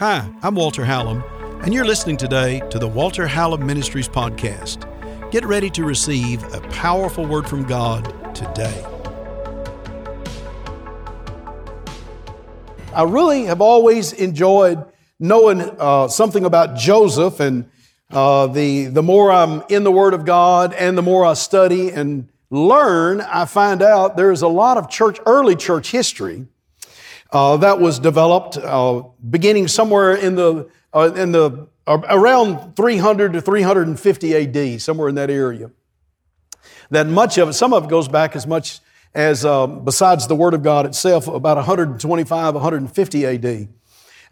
Hi, I'm Walter Hallam, and you're listening today to the Walter Hallam Ministries podcast. Get ready to receive a powerful word from God today. I really have always enjoyed knowing uh, something about Joseph, and uh, the, the more I'm in the Word of God and the more I study and learn, I find out there's a lot of church, early church history uh, that was developed uh, beginning somewhere in the uh, in the uh, around 300 to 350 A.D. somewhere in that area. That much of it, some of it goes back as much as uh, besides the Word of God itself, about 125, 150 A.D.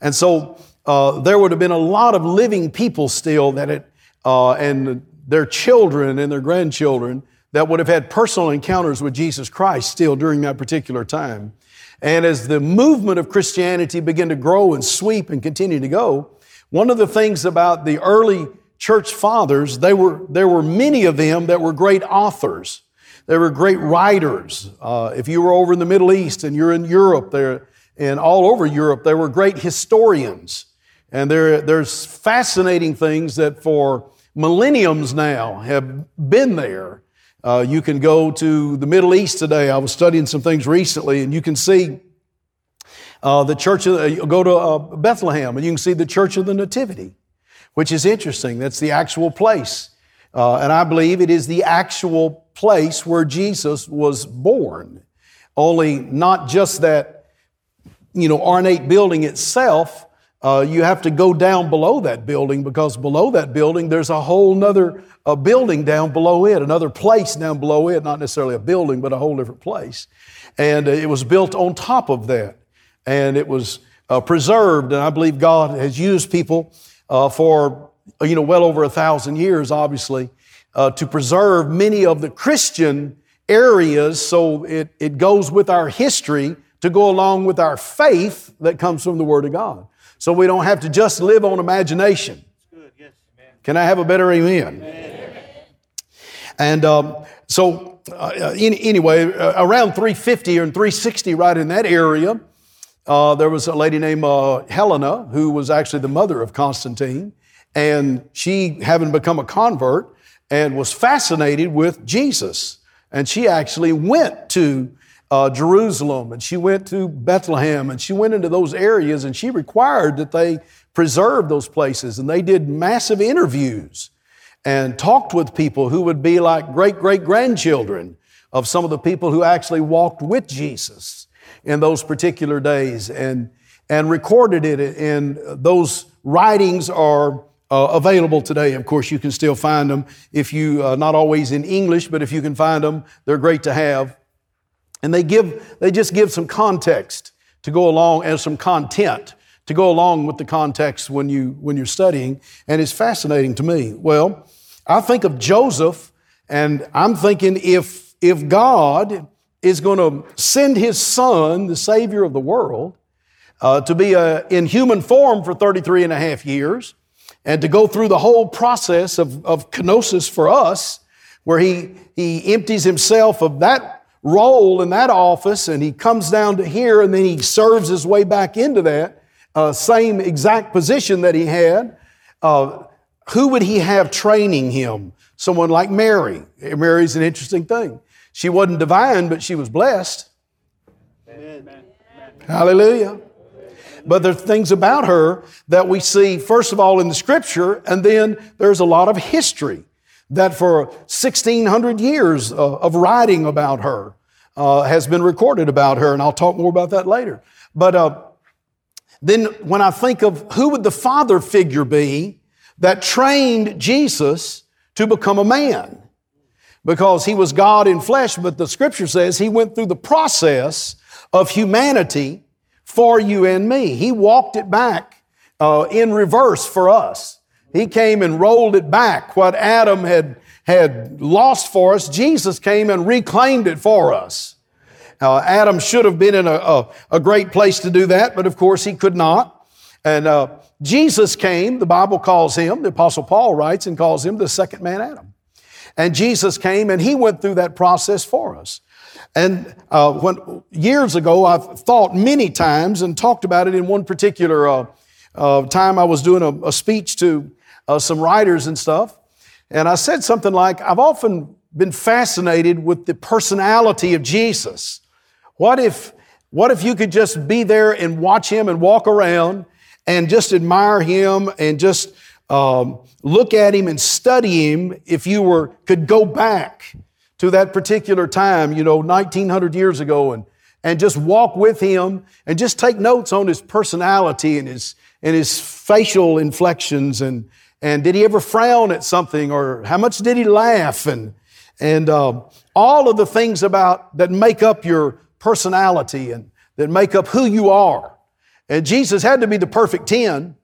And so uh, there would have been a lot of living people still that it and their children and their grandchildren that would have had personal encounters with Jesus Christ still during that particular time. And as the movement of Christianity began to grow and sweep and continue to go, one of the things about the early church fathers, they were, there were many of them that were great authors. They were great writers. Uh, if you were over in the Middle East and you're in Europe there, and all over Europe, there were great historians. And there, there's fascinating things that for millenniums now have been there uh, you can go to the Middle East today. I was studying some things recently, and you can see uh, the church. Of, uh, go to uh, Bethlehem, and you can see the Church of the Nativity, which is interesting. That's the actual place, uh, and I believe it is the actual place where Jesus was born. Only not just that, you know, ornate building itself. Uh, you have to go down below that building because below that building there's a whole nother a building down below it, another place down below it, not necessarily a building, but a whole different place. And uh, it was built on top of that. And it was uh, preserved. And I believe God has used people uh, for, you know, well over a thousand years, obviously, uh, to preserve many of the Christian areas so it, it goes with our history to go along with our faith that comes from the Word of God. So we don't have to just live on imagination. Can I have a better amen? amen. And um, so, uh, in, anyway, uh, around 350 or 360, right in that area, uh, there was a lady named uh, Helena who was actually the mother of Constantine. And she, having become a convert, and was fascinated with Jesus. And she actually went to uh, Jerusalem and she went to Bethlehem and she went into those areas and she required that they preserve those places. And they did massive interviews and talked with people who would be like great great grandchildren of some of the people who actually walked with Jesus in those particular days and, and recorded it. And those writings are uh, available today. Of course, you can still find them if you, uh, not always in English, but if you can find them, they're great to have. And they give, they just give some context to go along and some content to go along with the context when, you, when you're studying, and it's fascinating to me. Well, I think of Joseph, and I'm thinking if, if God is going to send his son, the Savior of the world, uh, to be uh, in human form for 33 and a half years, and to go through the whole process of, of kenosis for us, where he, he empties himself of that role in that office and he comes down to here and then he serves his way back into that uh, same exact position that he had, uh, who would he have training him? Someone like Mary. Mary's an interesting thing. She wasn't divine, but she was blessed. Amen. Hallelujah. But there's things about her that we see, first of all, in the scripture, and then there's a lot of history that for 1600 years uh, of writing about her uh, has been recorded about her, and I'll talk more about that later. But uh, then when I think of who would the father figure be that trained Jesus to become a man? Because he was God in flesh, but the scripture says he went through the process of humanity for you and me. He walked it back uh, in reverse for us. He came and rolled it back. What Adam had, had lost for us, Jesus came and reclaimed it for us. Uh, Adam should have been in a, a, a, great place to do that, but of course he could not. And uh, Jesus came, the Bible calls him, the Apostle Paul writes and calls him the second man Adam. And Jesus came and he went through that process for us. And uh, when years ago, I've thought many times and talked about it in one particular uh, uh, time I was doing a, a speech to uh, some writers and stuff. And I said something like, I've often been fascinated with the personality of Jesus. What if, what if you could just be there and watch him and walk around and just admire him and just um, look at him and study him if you were could go back to that particular time, you know, 1900 years ago and and just walk with him and just take notes on his personality and his and his facial inflections and and did he ever frown at something or how much did he laugh and and uh, all of the things about that make up your personality and that make up who you are. And Jesus had to be the perfect 10.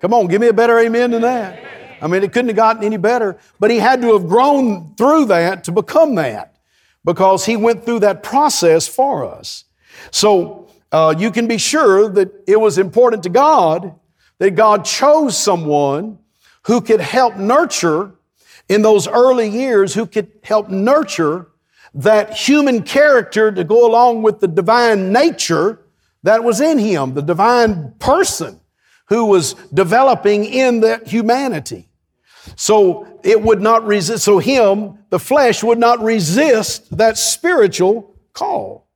Come on, give me a better amen than that. I mean, it couldn't have gotten any better, but he had to have grown through that to become that because he went through that process for us. So uh, you can be sure that it was important to God that God chose someone who could help nurture in those early years, who could help nurture that human character to go along with the divine nature that was in him, the divine person who was developing in that humanity. So it would not resist, so him, the flesh, would not resist that spiritual call.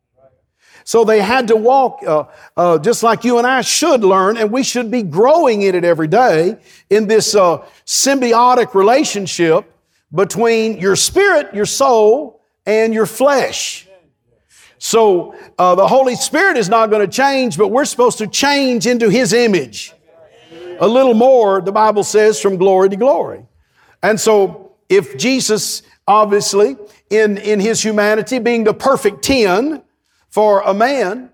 So they had to walk uh, uh, just like you and I should learn, and we should be growing in it every day in this uh, symbiotic relationship between your spirit, your soul, and your flesh. So uh, the Holy Spirit is not going to change, but we're supposed to change into His image. A little more, the Bible says, from glory to glory. And so if Jesus, obviously, in, in His humanity, being the perfect 10 for a man,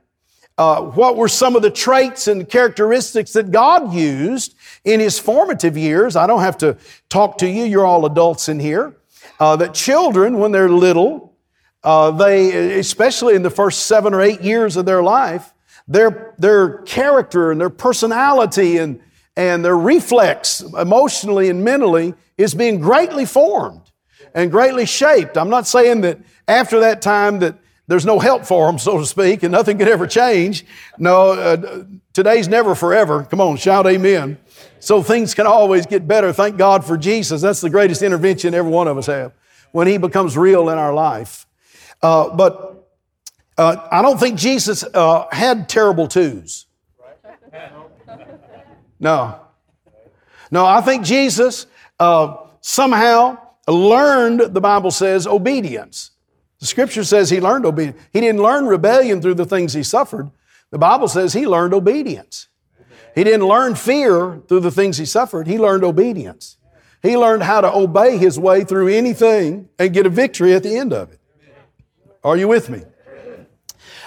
uh, what were some of the traits and characteristics that God used in His formative years? I don't have to talk to you, you're all adults in here. Uh, that children, when they're little, uh, they, especially in the first seven or eight years of their life, their, their character and their personality and, and their reflex emotionally and mentally is being greatly formed and greatly shaped. I'm not saying that after that time that there's no help for them, so to speak, and nothing could ever change. No, uh, today's never forever. Come on, shout amen. So things can always get better. Thank God for Jesus. That's the greatest intervention every one of us have when He becomes real in our life. Uh, but uh, I don't think Jesus uh, had terrible twos. No. No, I think Jesus uh, somehow learned, the Bible says, obedience. The scripture says he learned obedience. He didn't learn rebellion through the things he suffered. The Bible says he learned obedience. He didn't learn fear through the things he suffered. He learned obedience. He learned how to obey his way through anything and get a victory at the end of it. Are you with me?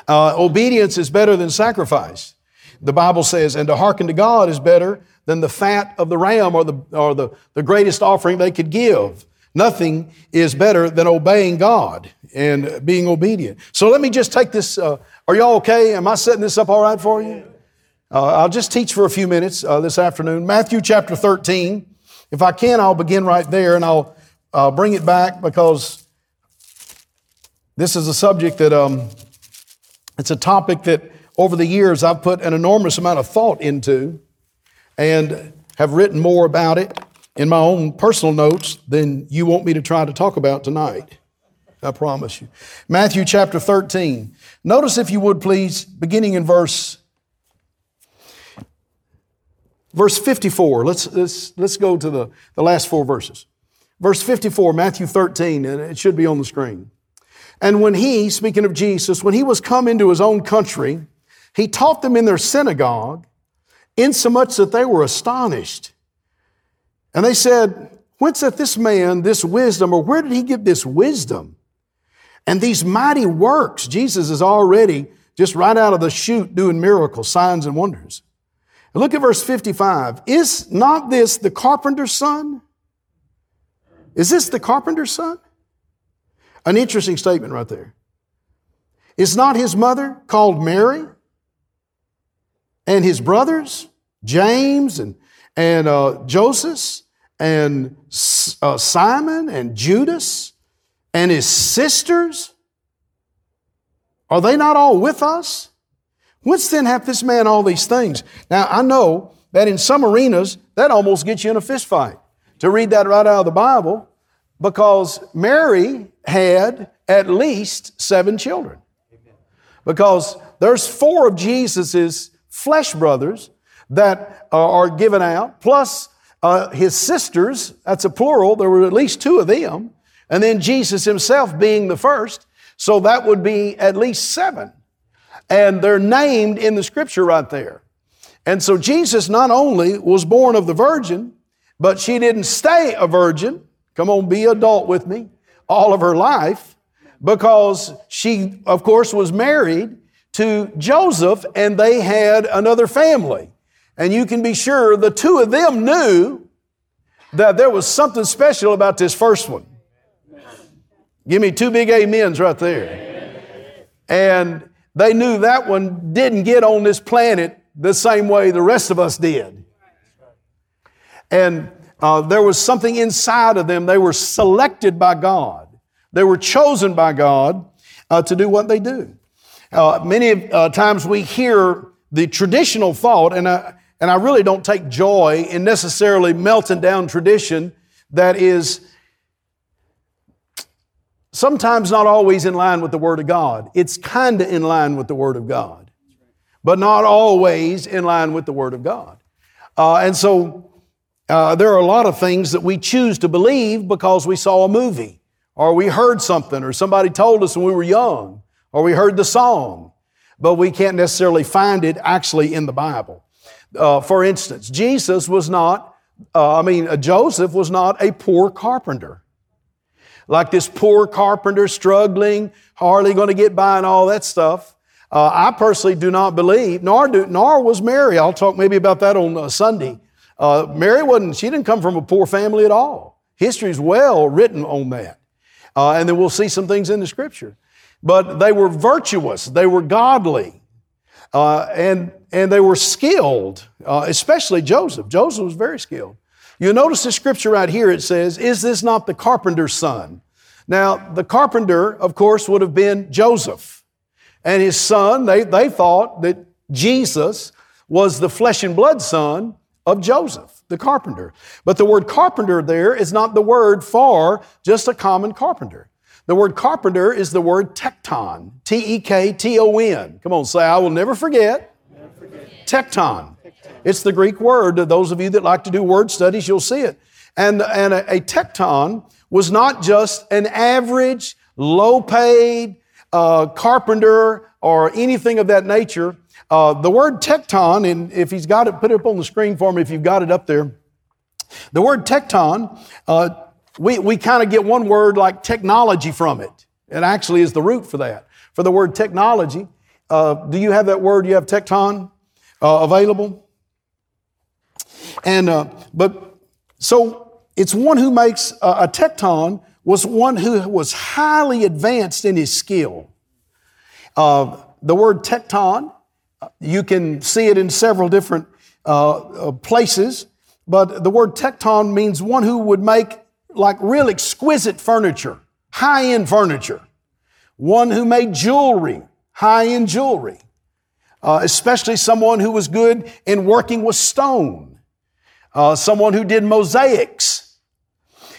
Uh, obedience is better than sacrifice. The Bible says, and to hearken to God is better than the fat of the ram or the, or the, the greatest offering they could give. Nothing is better than obeying God and being obedient. So let me just take this. Uh, are y'all okay? Am I setting this up all right for you? Uh, I'll just teach for a few minutes uh, this afternoon. Matthew chapter 13. If I can, I'll begin right there and I'll bring it back because this is a subject that um, it's a topic that over the years I've put an enormous amount of thought into and have written more about it in my own personal notes than you want me to try to talk about tonight. I promise you. Matthew chapter 13. Notice, if you would please, beginning in verse verse 54. Let's, let's, let's go to the, the last four verses. Verse 54, Matthew 13, and it should be on the screen. And when he, speaking of Jesus, when he was come into his own country, he taught them in their synagogue, insomuch that they were astonished. And they said, Whence hath this man this wisdom, or where did he get this wisdom? And these mighty works, Jesus is already just right out of the chute doing miracles, signs, and wonders. And look at verse 55. Is not this the carpenter's son? Is this the carpenter's son? An interesting statement right there. Is not his mother called Mary? And his brothers, James and, and uh, Joseph, and uh, Simon and Judas and his sisters? Are they not all with us Whence then hath this man all these things? Now, I know that in some arenas, that almost gets you in a fist fight to read that right out of the Bible because Mary had at least seven children. Because there's four of Jesus's flesh brothers that are given out, plus uh, his sisters, that's a plural, there were at least two of them, and then Jesus himself being the first, so that would be at least seven. And they're named in the scripture right there. And so Jesus not only was born of the virgin, but she didn't stay a virgin. Come on, be adult with me. All of her life, because she, of course, was married to Joseph and they had another family. And you can be sure the two of them knew that there was something special about this first one. Give me two big amens right there. And they knew that one didn't get on this planet the same way the rest of us did. And uh, there was something inside of them. They were selected by God. They were chosen by God uh, to do what they do. Uh, many uh, times we hear the traditional thought, and I, and I really don't take joy in necessarily melting down tradition that is sometimes not always in line with the Word of God. It's kind of in line with the Word of God, but not always in line with the Word of God. Uh, and so uh, there are a lot of things that we choose to believe because we saw a movie, or we heard something, or somebody told us when we were young, or we heard the song, but we can't necessarily find it actually in the Bible. Uh, for instance, Jesus was not, uh, I mean, uh, Joseph was not a poor carpenter like this poor carpenter struggling, hardly going to get by and all that stuff. Uh, I personally do not believe, nor, do, nor was Mary. I'll talk maybe about that on uh, Sunday. Uh, Mary wasn't, she didn't come from a poor family at all. History is well written on that. And then we'll see some things in the scripture. But they were virtuous, they were godly, uh, and, and they were skilled, uh, especially Joseph. Joseph was very skilled. You'll notice the scripture right here. It says, Is this not the carpenter's son? Now, the carpenter, of course, would have been Joseph. And his son, they, they thought that Jesus was the flesh and blood son of Joseph, the carpenter. But the word carpenter there is not the word for just a common carpenter. The word carpenter is the word tekton, T E K T O N. Come on, say, I will never forget. Never forget. Tekton. It's the Greek word. Those of you that like to do word studies, you'll see it. And, and a, a tekton was not just an average, low paid uh, carpenter or anything of that nature. Uh, the word tekton, and if he's got it, put it up on the screen for me if you've got it up there. The word tekton uh, we, we kind of get one word like technology from it. It actually is the root for that. For the word technology, uh, do you have that word? You have tekton uh, available? And, uh, but, so it's one who makes, uh, a tekton was one who was highly advanced in his skill. Uh, the word tekton, you can see it in several different uh, uh, places, but the word tekton means one who would make like real exquisite furniture, high end furniture. One who made jewelry, high end jewelry. Uh, especially someone who was good in working with stone uh, someone who did mosaics.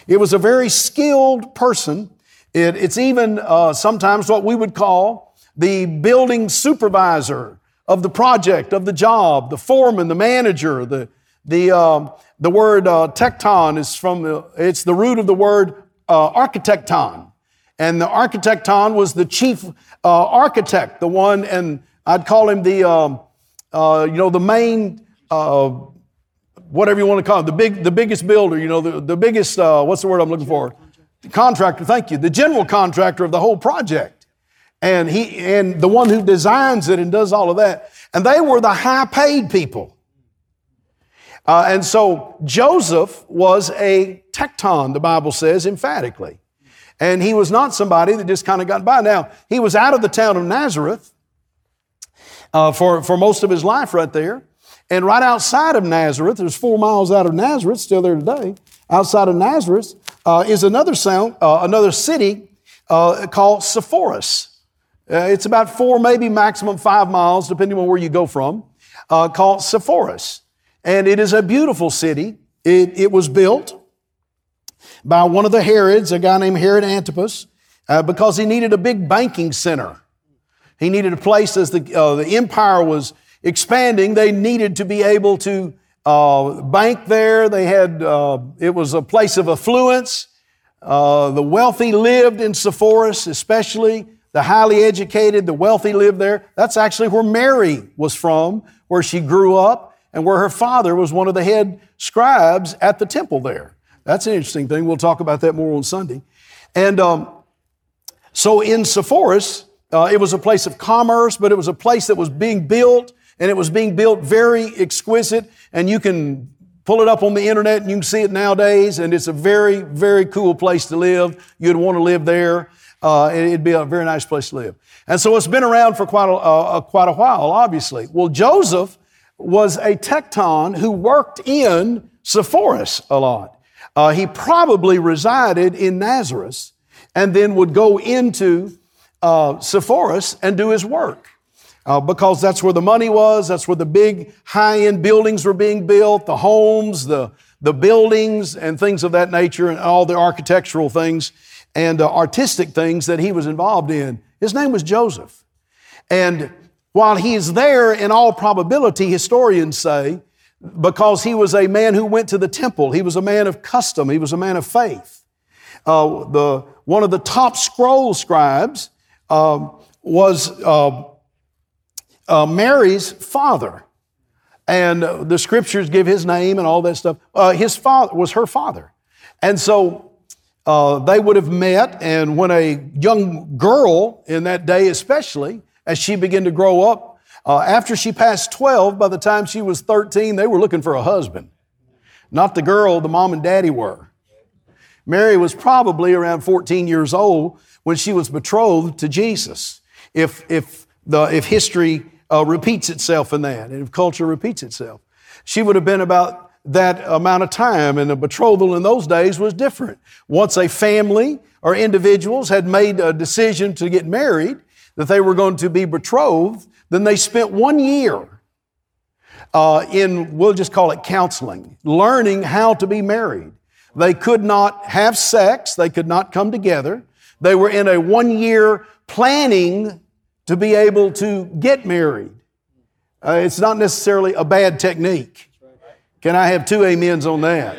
It was a very skilled person. It, it's even uh, sometimes what we would call the building supervisor of the project, of the job, the foreman, the manager. The, the, um, the word uh, tekton is from the, it's the root of the word uh, architecton. And the architecton was the chief uh, architect, the one, and I'd call him the, um, uh, you know, the main uh, whatever you want to call it, the big, the biggest builder, you know, the, the biggest, uh, what's the word I'm looking for? The contractor, thank you. The general contractor of the whole project. And he, and the one who designs it and does all of that. And they were the high paid people. Uh, and so Joseph was a tekton, the Bible says emphatically. And he was not somebody that just kind of got by. Now, he was out of the town of Nazareth uh, for, for most of his life right there. And right outside of Nazareth, there's four miles out of Nazareth, still there today, outside of Nazareth, uh, is another sound, uh, another city uh, called Sepphoris. Uh, it's about four, maybe maximum five miles, depending on where you go from, called Sepphoris. And it is a beautiful city. It, it was built by one of the Herods, a guy named Herod Antipas, uh, because he needed a big banking center. He needed a place as the, uh, the empire was expanding, they needed to be able to uh, bank there. They had, uh, it was a place of affluence. Uh, the wealthy lived in Sepphoris, especially the highly educated, the wealthy lived there. That's actually where Mary was from, where she grew up, and where her father was one of the head scribes at the temple there. That's an interesting thing. We'll talk about that more on Sunday. And um, so in Sepphoris, uh, it was a place of commerce, but it was a place that was being built, and it was being built very exquisite. And you can pull it up on the internet and you can see it nowadays. And it's a very, very cool place to live. You'd want to live there. Uh, it'd be a very nice place to live. And so it's been around for quite a, uh, quite a while, obviously. Well, Joseph was a tekton who worked in Sepphoris a lot. Uh, he probably resided in Nazareth and then would go into uh, Sepphoris and do his work. Uh, because that's where the money was, that's where the big high end buildings were being built, the homes, the, the buildings, and things of that nature, and all the architectural things and uh, artistic things that he was involved in. His name was Joseph. And while he's there, in all probability, historians say, because he was a man who went to the temple, he was a man of custom, he was a man of faith. Uh, the, one of the top scroll scribes um, was uh, uh, Mary's father. And the scriptures give his name and all that stuff. Uh, his father was her father. And so uh, they would have met, and when a young girl in that day, especially, as she began to grow up, uh, after she passed 12, by the time she was 13, they were looking for a husband. Not the girl, the mom and daddy were. Mary was probably around 14 years old when she was betrothed to Jesus. If, if, the, if history uh, repeats itself in that, and if culture repeats itself, she would have been about that amount of time, and the betrothal in those days was different. Once a family or individuals had made a decision to get married, that they were going to be betrothed, then they spent one year uh, in, we'll just call it counseling, learning how to be married. They could not have sex, they could not come together. They were in a one year planning to be able to get married. Uh, it's not necessarily a bad technique. Can I have two amens on that?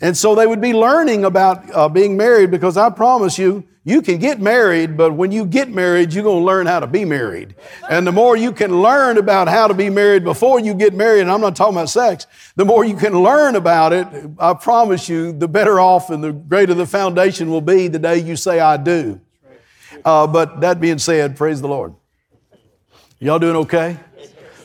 And so they would be learning about uh, being married because I promise you, you can get married, but when you get married, you're going to learn how to be married. And the more you can learn about how to be married before you get married, and I'm not talking about sex, the more you can learn about it, I promise you, the better off and the greater the foundation will be the day you say, I do. Uh, but that being said, praise the Lord. Y'all doing okay?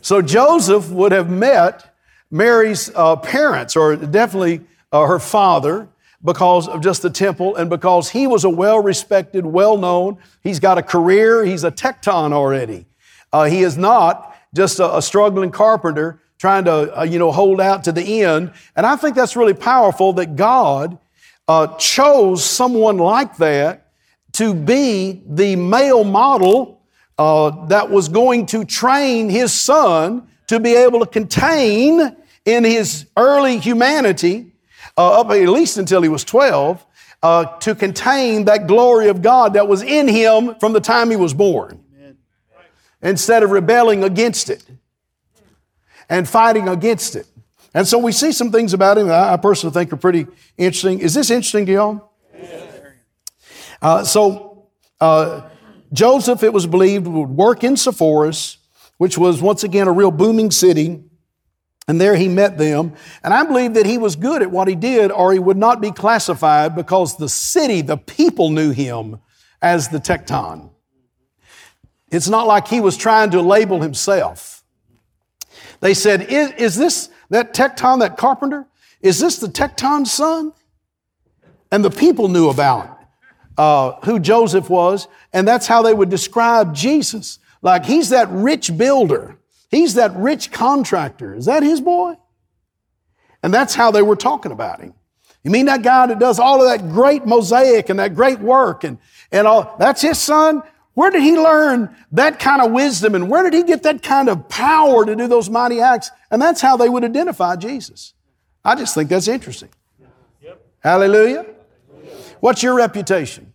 So Joseph would have met Mary's uh, parents, or definitely uh, her father, because of just the temple and because he was a well respected, well known, he's got a career, he's a tekton already. Uh, he is not just a, a struggling carpenter trying to, uh, you know, hold out to the end. And I think that's really powerful that God uh, chose someone like that to be the male model uh, that was going to train his son to be able to contain in his early humanity, uh, up at least until he was 12, uh, to contain that glory of God that was in him from the time he was born. Instead of rebelling against it and fighting against it. And so we see some things about him that I personally think are pretty interesting. Is this interesting to y'all? Uh, so, uh, Joseph, it was believed, would work in Sepphoris, which was once again a real booming city. And there he met them. And I believe that he was good at what he did, or he would not be classified because the city, the people knew him as the tekton. It's not like he was trying to label himself. They said, Is, is this that tekton, that carpenter? Is this the tekton's son? And the people knew about uh, who Joseph was, and that's how they would describe Jesus. Like he's that rich builder He's that rich contractor. Is that his boy? And that's how they were talking about him. You mean that guy that does all of that great mosaic and that great work and, and all, that's his son? Where did he learn that kind of wisdom and where did he get that kind of power to do those mighty acts? And that's how they would identify Jesus. I just think that's interesting. Yep. Hallelujah. What's your reputation?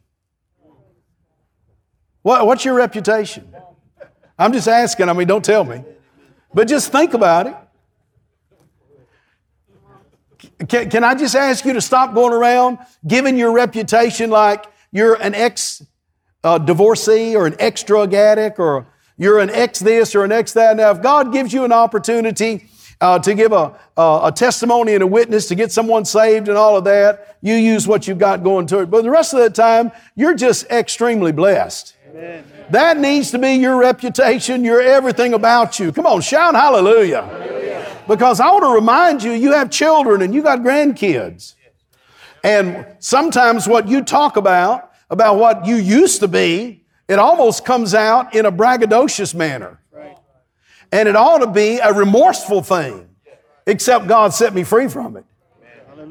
What, what's your reputation? I'm just asking. I mean, don't tell me. But just think about it. Can, can I just ask you to stop going around giving your reputation like you're an ex uh, divorcee or an ex drug addict or you're an ex this or an ex that? Now, if God gives you an opportunity uh, to give a, a, testimony and a witness, to get someone saved and all of that, you use what you've got going to it. But the rest of the time, you're just extremely blessed. Amen. That needs to be your reputation, your everything about you. Come on, shout hallelujah. hallelujah. Because I want to remind you, you have children and you got grandkids. And sometimes what you talk about, about what you used to be, it almost comes out in a braggadocious manner. And it ought to be a remorseful thing, except God set me free from it.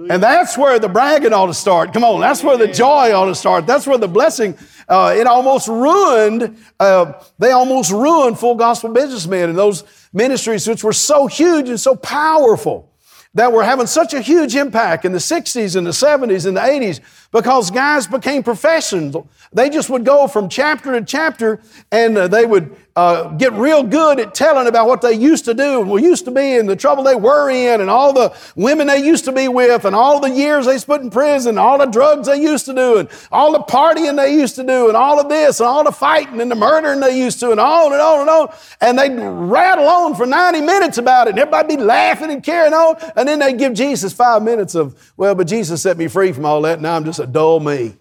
And that's where the bragging ought to start. Come on, that's where the joy ought to start. That's where the blessing, uh, it almost ruined, uh, they almost ruined full gospel businessmen and those ministries which were so huge and so powerful that were having such a huge impact in the 60s and the 70s and the 80s because guys became professionals. They just would go from chapter to chapter and uh, they would uh, get real good at telling about what they used to do and were used to be and the trouble they were in and all the women they used to be with and all the years they spent in prison, and all the drugs they used to do and all the partying they used to do and all of this and all the fighting and the murdering they used to and on and on and on. And they'd rattle on for 90 minutes about it and everybody be laughing and carrying on. And then they'd give Jesus five minutes of, well, but Jesus set me free from all that. Now I'm just a dull me.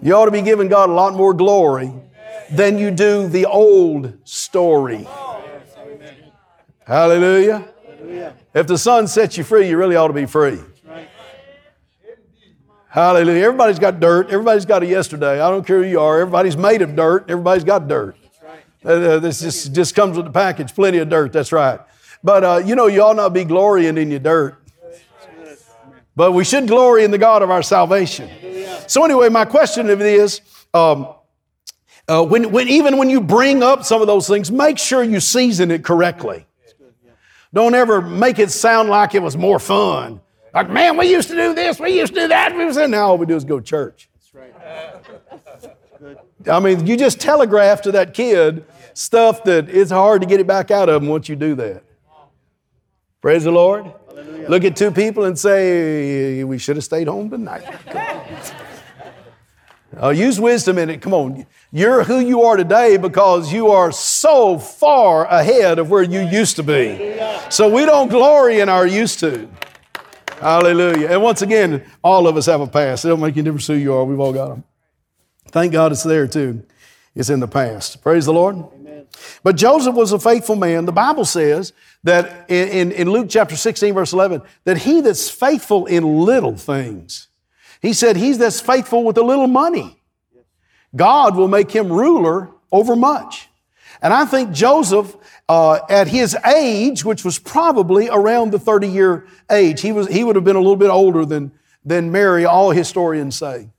You ought to be giving God a lot more glory than you do the old story. Hallelujah. If the son sets you free, you really ought to be free. Hallelujah. Everybody's got dirt. Everybody's got a yesterday. I don't care who you are. Everybody's made of dirt. Everybody's got dirt. Uh, uh, this just, just comes with the package. Plenty of dirt. That's right. But uh, you know, you ought not be glorying in your dirt. But we should glory in the God of our salvation. So anyway, my question of it is, um, uh, when, when, even when you bring up some of those things, make sure you season it correctly. Don't ever make it sound like it was more fun. Like, man, we used to do this, we used to do that. We said, now all we do is go to church. I mean, you just telegraph to that kid stuff that it's hard to get it back out of them once you do that. Praise the Lord. Hallelujah. Look at two people and say, we should have stayed home tonight. Uh, use wisdom in it. Come on. You're who you are today because you are so far ahead of where you used to be. So we don't glory in our used to. Hallelujah. And once again, all of us have a past. It don't make any difference who you are. We've all got them. Thank God it's there too. It's in the past. Praise the Lord. Amen. But Joseph was a faithful man. The Bible says that in, in, in Luke chapter 16, verse 11, that he that's faithful in little things he said, He's that's faithful with a little money. God will make him ruler over much. And I think Joseph, uh, at his age, which was probably around the 30 year age, he, was, he would have been a little bit older than, than Mary, all historians say.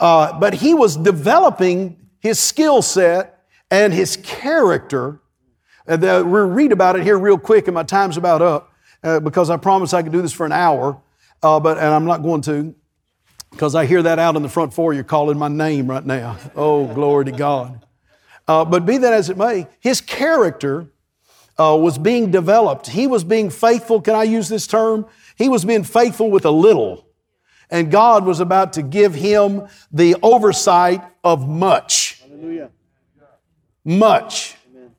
Uh, but he was developing his skill set and his character. And the, we'll read about it here real quick, and my time's about up uh, because I promised I could do this for an hour, uh, but and I'm not going to. Because I hear that out in the front foyer you're calling my name right now. Oh, glory to God. Uh, but be that as it may, his character uh, was being developed. He was being faithful. Can I use this term? He was being faithful with a little. And God was about to give him the oversight of much. Hallelujah. Much. Amen.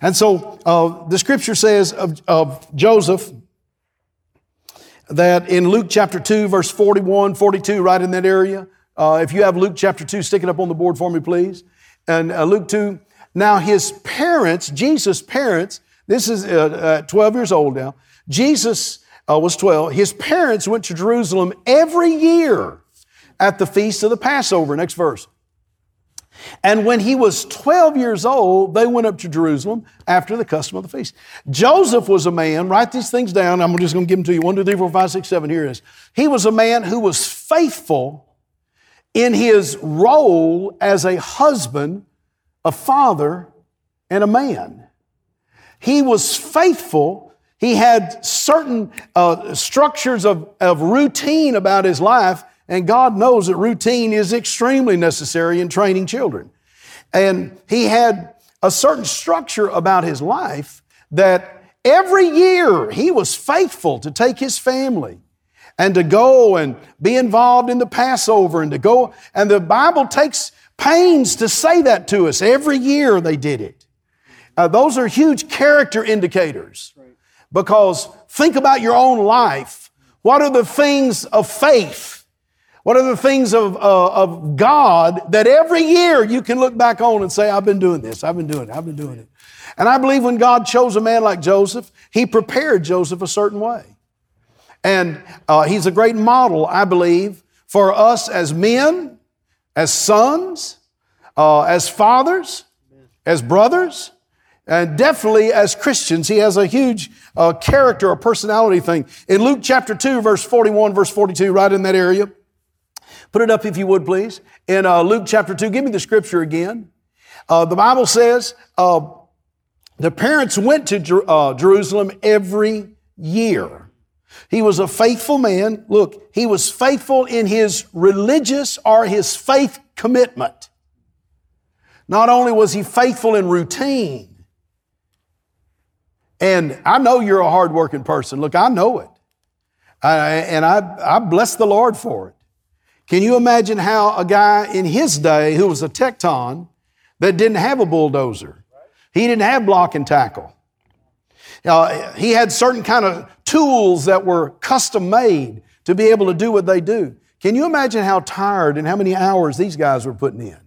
And so uh, the scripture says of, of Joseph, that in Luke chapter 2, verse 41, 42, right in that area. Uh, if you have Luke chapter 2, stick it up on the board for me, please. And uh, Luke 2. Now, his parents, Jesus' parents, this is uh, uh 12 years old now. Jesus uh, was 12. His parents went to Jerusalem every year at the feast of the Passover. Next verse. And when he was 12 years old, they went up to Jerusalem after the custom of the feast. Joseph was a man, write these things down. I'm just going to give them to you. One, two, three, four, five, six, seven. Here it is. He was a man who was faithful in his role as a husband, a father, and a man. He was faithful. He had certain uh, structures of, of routine about his life, and God knows that routine is extremely necessary in training children. And he had a certain structure about his life that every year he was faithful to take his family and to go and be involved in the Passover and to go. And the Bible takes pains to say that to us. Every year they did it. Uh, those are huge character indicators because think about your own life. What are the things of faith? What are the things of, uh, of God that every year you can look back on and say, I've been doing this, I've been doing it, I've been doing it. And I believe when God chose a man like Joseph, he prepared Joseph a certain way. And uh, he's a great model, I believe, for us as men, as sons, uh, as fathers, as brothers, and definitely as Christians. He has a huge uh, character or personality thing. In Luke chapter 2, verse 41, verse 42, right in that area. Put it up if you would, please. In uh, Luke chapter 2, give me the scripture again. Uh, the Bible says uh, the parents went to Jer- Jerusalem every year he was a faithful man. Look, he was faithful in his religious or his faith commitment. Not only was he faithful in routine, and I know you're a hardworking person. Look, I know it. I, and I, I bless the Lord for it. Can you imagine how a guy in his day who was a tekton that didn't have a bulldozer, he didn't have block and tackle. Uh, he had certain kind of tools that were custom made to be able to do what they do. Can you imagine how tired and how many hours these guys were putting in?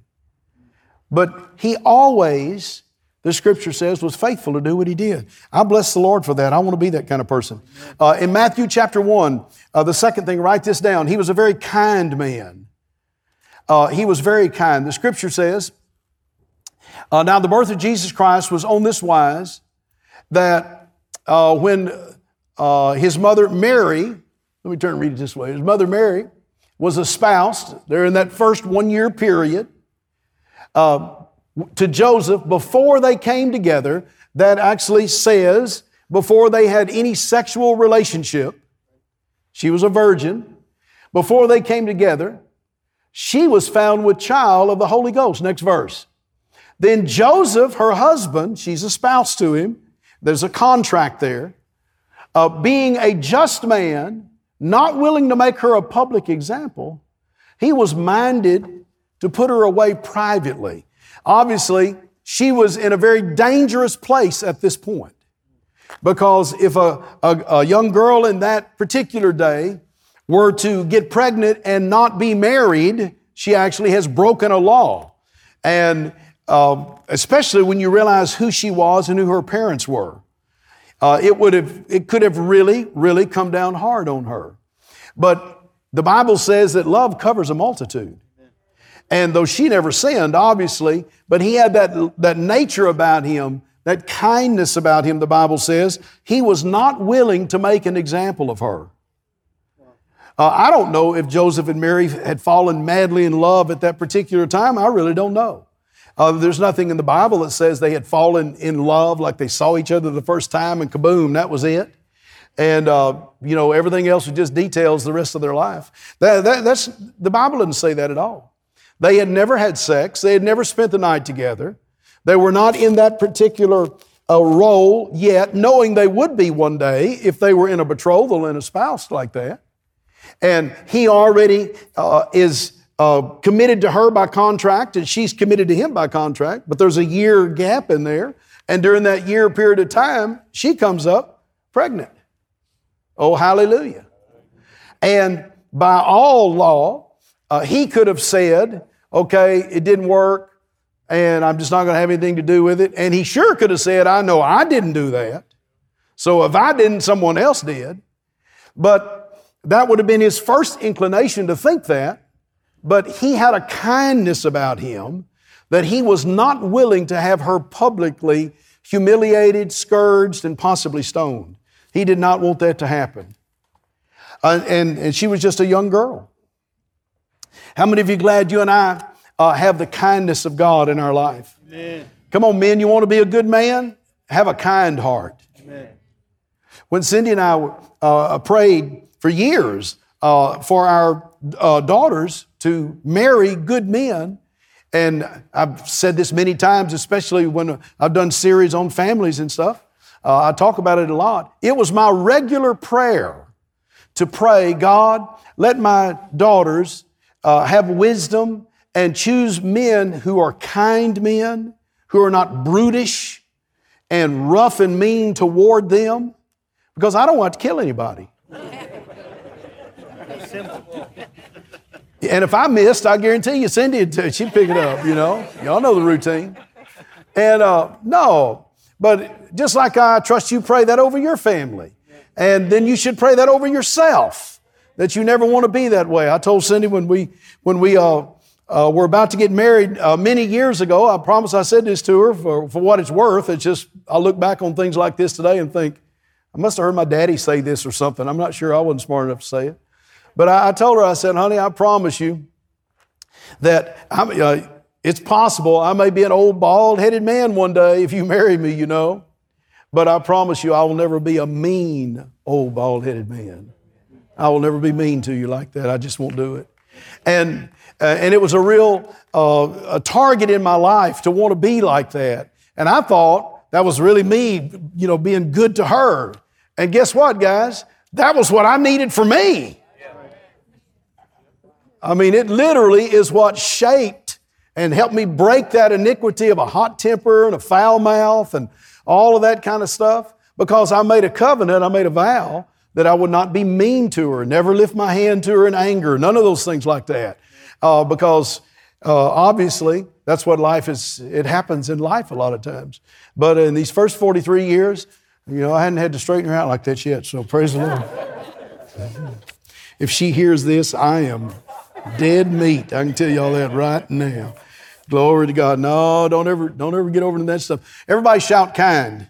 But he always, the scripture says, was faithful to do what he did. I bless the Lord for that. I want to be that kind of person. Uh, in Matthew chapter 1, uh, the second thing, write this down. He was a very kind man. Uh, he was very kind. The scripture says, uh, Now the birth of Jesus Christ was on this wise that uh, when uh, his mother Mary, let me turn and read it this way. His mother Mary was espoused there in that first one year period uh, to Joseph before they came together. That actually says before they had any sexual relationship, she was a virgin. Before they came together, she was found with child of the Holy Ghost. Next verse. Then Joseph, her husband, she's a spouse to him. There's a contract there uh, being a just man, not willing to make her a public example, he was minded to put her away privately. Obviously, she was in a very dangerous place at this point. Because if a, a, a, young girl in that particular day were to get pregnant and not be married, she actually has broken a law. And uh, especially when you realize who she was and who her parents were uh, it would have, it could have really, really come down hard on her. But the Bible says that love covers a multitude. And though she never sinned, obviously, but he had that, that nature about him, that kindness about him, the Bible says, he was not willing to make an example of her. Uh, I don't know if Joseph and Mary had fallen madly in love at that particular time. I really don't know. Uh, there's nothing in the Bible that says they had fallen in love, like they saw each other the first time and kaboom, that was it. And, uh, you know, everything else was just details the rest of their life. That, that, that's, the Bible doesn't say that at all. They had never had sex. They had never spent the night together. They were not in that particular uh, role yet, knowing they would be one day if they were in a betrothal and espoused like that. And he already uh, is uh, committed to her by contract and she's committed to him by contract, but there's a year gap in there. And during that year period of time, she comes up pregnant. Oh, hallelujah. And by all law, uh, he could have said, okay, it didn't work and I'm just not going to have anything to do with it. And he sure could have said, I know I didn't do that. So if I didn't, someone else did. But that would have been his first inclination to think that. But he had a kindness about him that he was not willing to have her publicly humiliated, scourged, and possibly stoned. He did not want that to happen. Uh, and, and she was just a young girl. How many of you glad you and I uh, have the kindness of God in our life? Amen. Come on, men, you want to be a good man? Have a kind heart. Amen. When Cindy and I uh, prayed for years uh, for our uh, daughters to marry good men, and I've said this many times, especially when I've done series on families and stuff. Uh, I talk about it a lot. It was my regular prayer to pray, God, let my daughters uh, have wisdom and choose men who are kind men, who are not brutish and rough and mean toward them, because I don't want to kill anybody. And if I missed, I guarantee you Cindy she'd pick it up, you know. Y'all know the routine. And uh, no, but just like I trust you pray that over your family. And then you should pray that over yourself, that you never want to be that way. I told Cindy when we, when we uh, uh, were about to get married uh, many years ago, I promise I said this to her for, for what it's worth. It's just, I look back on things like this today and think, I must have heard my daddy say this or something. I'm not sure I wasn't smart enough to say it. But I, I told her, I said, honey, I promise you that uh, it's possible I may be an old bald headed man one day if you marry me, you know. But I promise you, I will never be a mean old bald headed man. I will never be mean to you like that. I just won't do it. And, uh, and it was a real uh, a target in my life to want to be like that. And I thought that was really me, you know, being good to her. And guess what, guys? That was what I needed for me. I mean, it literally is what shaped and helped me break that iniquity of a hot temper and a foul mouth and all of that kind of stuff because I made a covenant, I made a vow that I would not be mean to her, never lift my hand to her in anger, none of those things like that. Uh, because uh, obviously, that's what life is, it happens in life a lot of times. But in these first 43 years, you know, I hadn't had to straighten her out like that yet, so praise the Lord. If she hears this, I am Dead meat. I can tell you all that right now. Glory to God. No, don't ever, don't ever get over to that stuff. Everybody shout kind.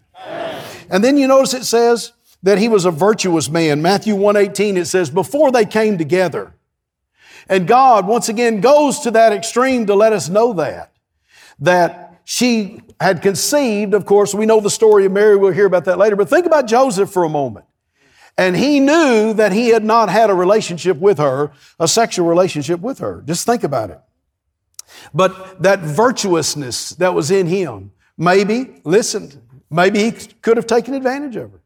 And then you notice it says that he was a virtuous man. Matthew 118, it says, before they came together. And God, once again, goes to that extreme to let us know that. That she had conceived, of course, we know the story of Mary, we'll hear about that later, but think about Joseph for a moment. And he knew that he had not had a relationship with her, a sexual relationship with her. Just think about it. But that virtuousness that was in him, maybe, listen, maybe he could have taken advantage of her.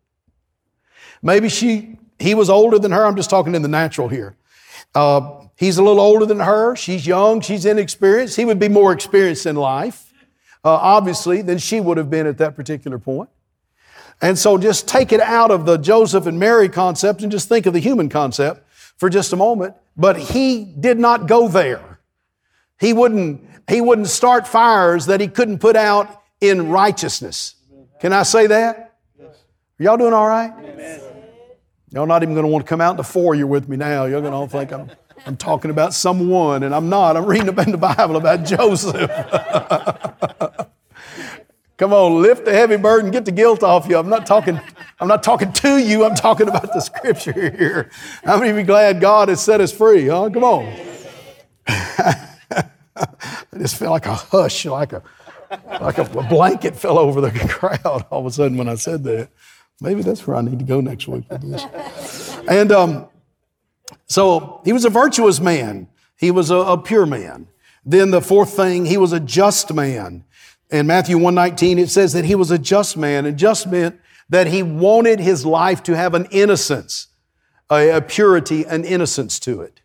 Maybe she, he was older than her. I'm just talking in the natural here. Uh, he's a little older than her. She's young. She's inexperienced. He would be more experienced in life, uh, obviously, than she would have been at that particular point. And so just take it out of the Joseph and Mary concept and just think of the human concept for just a moment. But he did not go there. He wouldn't, he wouldn't start fires that he couldn't put out in righteousness. Can I say that? Are y'all doing all right? Y'all not even going to want to come out in the four you're with me now. You're going to all think I'm, I'm talking about someone, and I'm not. I'm reading in the Bible about Joseph. Come on, lift the heavy burden, get the guilt off you. I'm not talking, I'm not talking to you, I'm talking about the scripture here. How many of you glad God has set us free? Huh? Come on. I just felt like a hush, like a like a, a blanket fell over the crowd all of a sudden when I said that. Maybe that's where I need to go next week with this. And um, so he was a virtuous man. He was a, a pure man. Then the fourth thing, he was a just man. In Matthew 119, it says that he was a just man, and just meant that he wanted his life to have an innocence, a, a purity, an innocence to it.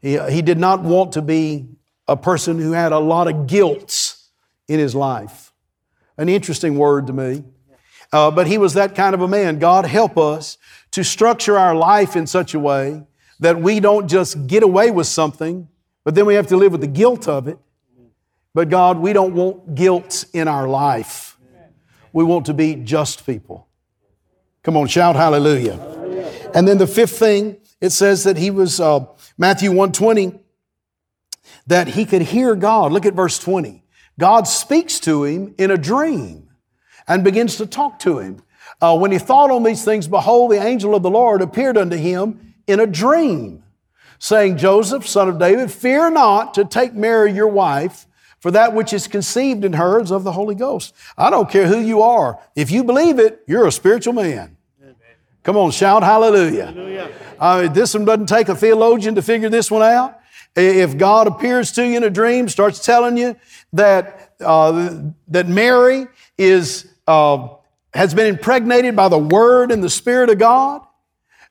He, he did not want to be a person who had a lot of guilt in his life. An interesting word to me. Uh, but he was that kind of a man. God help us to structure our life in such a way that we don't just get away with something, but then we have to live with the guilt of it but God, we don't want guilt in our life. We want to be just people. Come on, shout hallelujah. And then the fifth thing, it says that he was, uh, Matthew 120, that he could hear God. Look at verse 20. God speaks to him in a dream and begins to talk to him. Uh, when he thought on these things, behold, the angel of the Lord appeared unto him in a dream. saying, Joseph, son of David, fear not to take Mary your wife, for that which is conceived in her is of the Holy Ghost. I don't care who you are. If you believe it, you're a spiritual man. Come on, shout hallelujah. hallelujah. Uh, this one doesn't take a theologian to figure this one out. If God appears to you in a dream, starts telling you that, uh, that Mary is, uh, has been impregnated by the Word and the Spirit of God,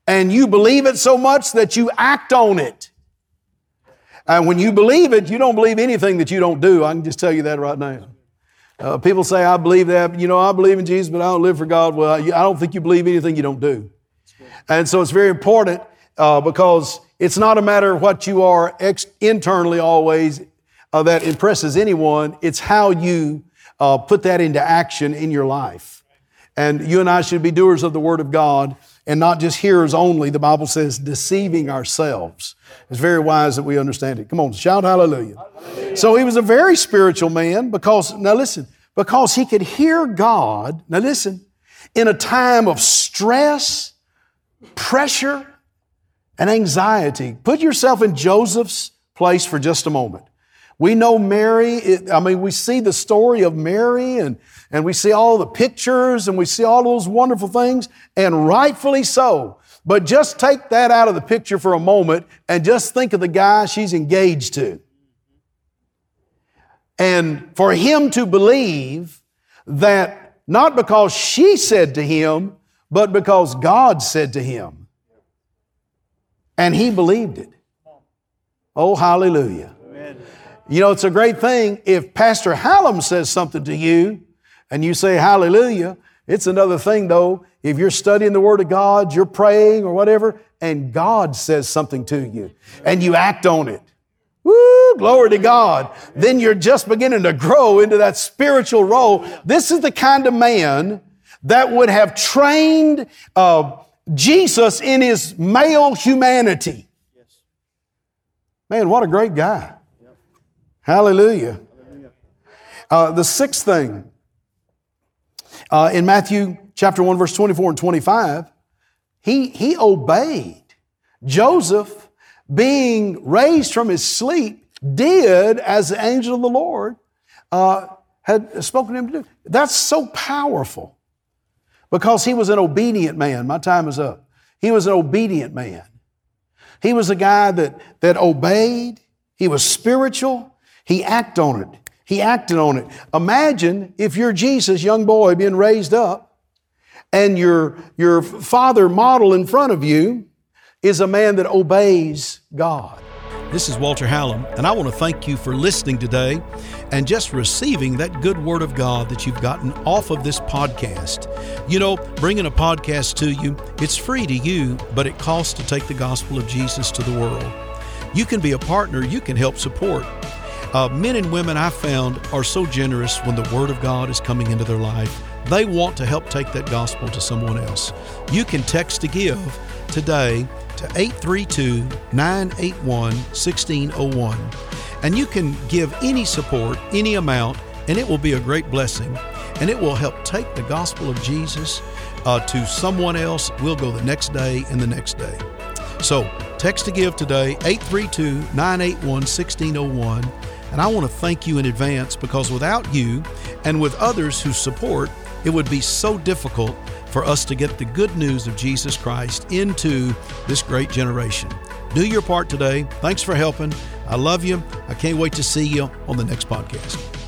and you believe it so much that you act on it. And when you believe it, you don't believe anything that you don't do. I can just tell you that right now. Uh, people say, I believe that. You know, I believe in Jesus, but I don't live for God. Well, I don't think you believe anything you don't do. And so it's very important uh, because it's not a matter of what you are ex- internally always uh, that impresses anyone. It's how you uh, put that into action in your life. And you and I should be doers of the Word of God and not just hearers only. The Bible says deceiving ourselves. It's very wise that we understand it. Come on, shout hallelujah. hallelujah. So he was a very spiritual man because, now listen, because he could hear God, now listen, in a time of stress, pressure, and anxiety. Put yourself in Joseph's place for just a moment. We know Mary, I mean, we see the story of Mary and, and we see all the pictures and we see all those wonderful things, and rightfully so. But just take that out of the picture for a moment and just think of the guy she's engaged to. And for him to believe that not because she said to him, but because God said to him. And he believed it. Oh, hallelujah. You know, it's a great thing if Pastor Hallam says something to you and you say hallelujah. It's another thing though, if you're studying the Word of God, you're praying or whatever, and God says something to you and you act on it. Woo, glory to God. Then you're just beginning to grow into that spiritual role. This is the kind of man that would have trained uh, Jesus in his male humanity. Man, what a great guy. Hallelujah. Uh, the sixth thing, uh, in Matthew chapter 1, verse 24 and 25, he, he obeyed. Joseph, being raised from his sleep, did as the angel of the Lord uh, had spoken to him to do. That's so powerful because he was an obedient man. My time is up. He was an obedient man. He was a guy that, that obeyed. He was spiritual. He acted on it. He acted on it. Imagine if you're Jesus, young boy, being raised up, and your, your father model in front of you is a man that obeys God. This is Walter Hallam, and I want to thank you for listening today and just receiving that good word of God that you've gotten off of this podcast. You know, bringing a podcast to you, it's free to you, but it costs to take the gospel of Jesus to the world. You can be a partner, you can help support. Uh, men and women I found are so generous when the Word of God is coming into their life. They want to help take that gospel to someone else. You can text to give today to 832 981 1601. And you can give any support, any amount, and it will be a great blessing. And it will help take the gospel of Jesus uh, to someone else. We'll go the next day and the next day. So, text to give today, 832 981 1601. And I want to thank you in advance because without you and with others who support, it would be so difficult for us to get the good news of Jesus Christ into this great generation. Do your part today. Thanks for helping. I love you. I can't wait to see you on the next podcast.